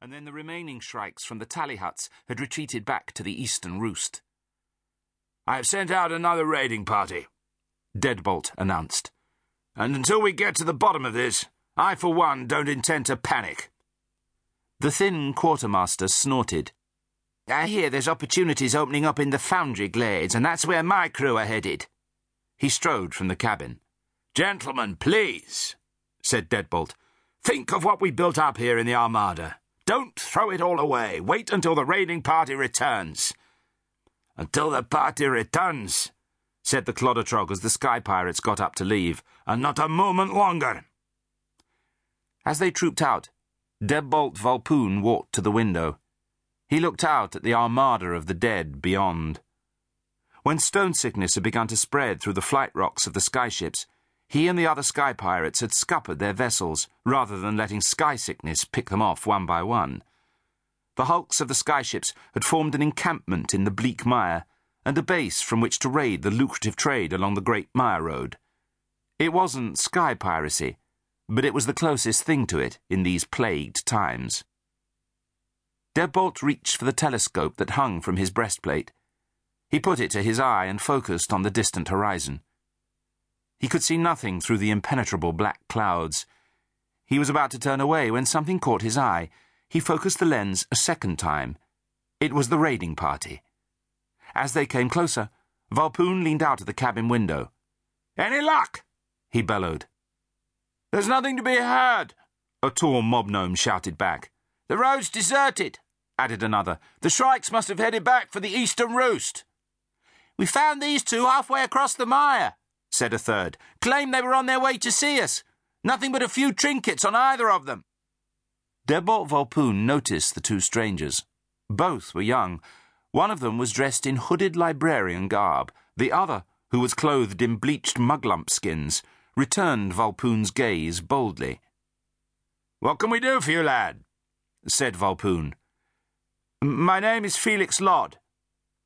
and then the remaining shrikes from the tally huts had retreated back to the eastern roost. I have sent out another raiding party, Deadbolt announced. And until we get to the bottom of this, I for one don't intend to panic. The thin quartermaster snorted. I hear there's opportunities opening up in the foundry glades, and that's where my crew are headed. He strode from the cabin. Gentlemen, please, said Deadbolt. Think of what we built up here in the Armada. Don't throw it all away. Wait until the raiding party returns. Until the party returns, said the Cloddertrog as the sky pirates got up to leave, and not a moment longer. As they trooped out, Deadbolt Vulpoon walked to the window. He looked out at the armada of the dead beyond. When stone sickness had begun to spread through the flight rocks of the skyships, he and the other sky pirates had scuppered their vessels rather than letting sky sickness pick them off one by one. The hulks of the skyships had formed an encampment in the bleak mire and a base from which to raid the lucrative trade along the Great Mire Road. It wasn't sky piracy, but it was the closest thing to it in these plagued times. Deadbolt reached for the telescope that hung from his breastplate. He put it to his eye and focused on the distant horizon. He could see nothing through the impenetrable black clouds. He was about to turn away when something caught his eye. He focused the lens a second time. It was the raiding party. As they came closer, Vulpoon leaned out of the cabin window. Any luck? he bellowed. There's nothing to be heard, a tall mob gnome shouted back. The road's deserted, added another. The shrikes must have headed back for the eastern roost. We found these two halfway across the mire, said a third. Claimed they were on their way to see us. Nothing but a few trinkets on either of them. Deadbolt Vulpoon noticed the two strangers. Both were young. One of them was dressed in hooded librarian garb. The other, who was clothed in bleached muglump skins, returned Vulpoon's gaze boldly. What can we do for you, lad? said Vulpoon. My name is Felix Lodd.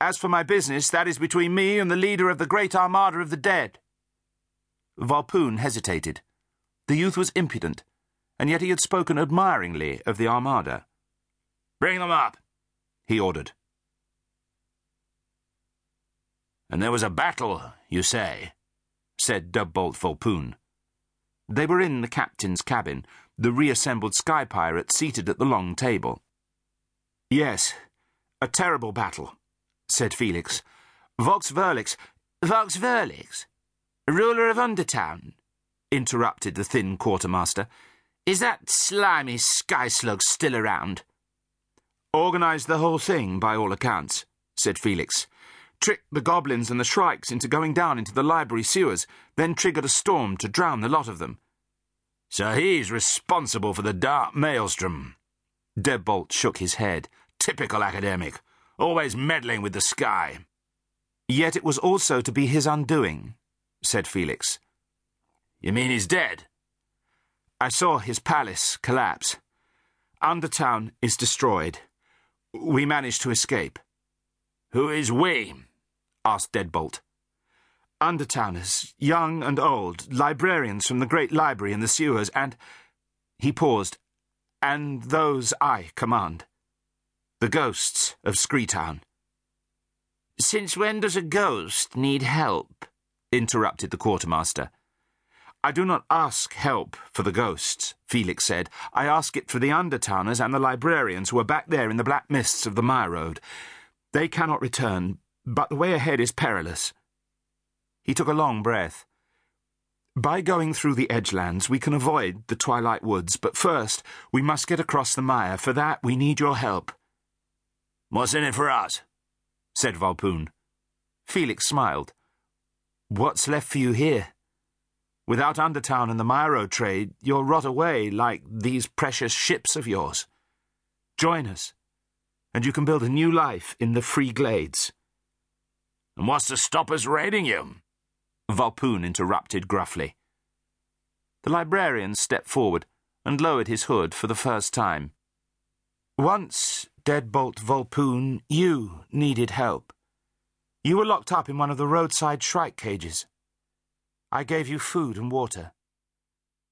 As for my business, that is between me and the leader of the great armada of the dead. Vulpoon hesitated. The youth was impudent, and yet he had spoken admiringly of the Armada. Bring them up, he ordered. And there was a battle, you say? said Deadbolt Vulpoon. They were in the captain's cabin, the reassembled sky pirate seated at the long table. Yes, a terrible battle, said Felix. Vox Verlix. Vox Verlix? Ruler of Undertown? interrupted the thin quartermaster. Is that slimy sky slug still around? Organised the whole thing, by all accounts, said Felix. Tricked the goblins and the shrikes into going down into the library sewers, then triggered a storm to drown the lot of them. So he's responsible for the dark maelstrom. Deadbolt shook his head. Typical academic, always meddling with the sky. Yet it was also to be his undoing said Felix. You mean he's dead? I saw his palace collapse. Undertown is destroyed. We managed to escape. Who is we? asked Deadbolt. Undertowners, young and old, librarians from the great library in the sewers, and. He paused. And those I command. The ghosts of Screetown. Since when does a ghost need help? Interrupted the quartermaster. I do not ask help for the ghosts, Felix said. I ask it for the undertowners and the librarians who are back there in the black mists of the Mire Road. They cannot return, but the way ahead is perilous. He took a long breath. By going through the edgelands, we can avoid the twilight woods, but first we must get across the mire. For that, we need your help. What's in it for us? said Vulpoon. Felix smiled. What's left for you here? Without Undertown and the Mire Road trade, you'll rot away like these precious ships of yours. Join us, and you can build a new life in the free glades. And what's to stop us raiding you? Vulpoon interrupted gruffly. The librarian stepped forward and lowered his hood for the first time. Once, Deadbolt Vulpoon, you needed help. You were locked up in one of the roadside shrike cages. I gave you food and water.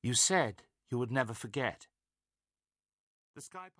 You said you would never forget. The sky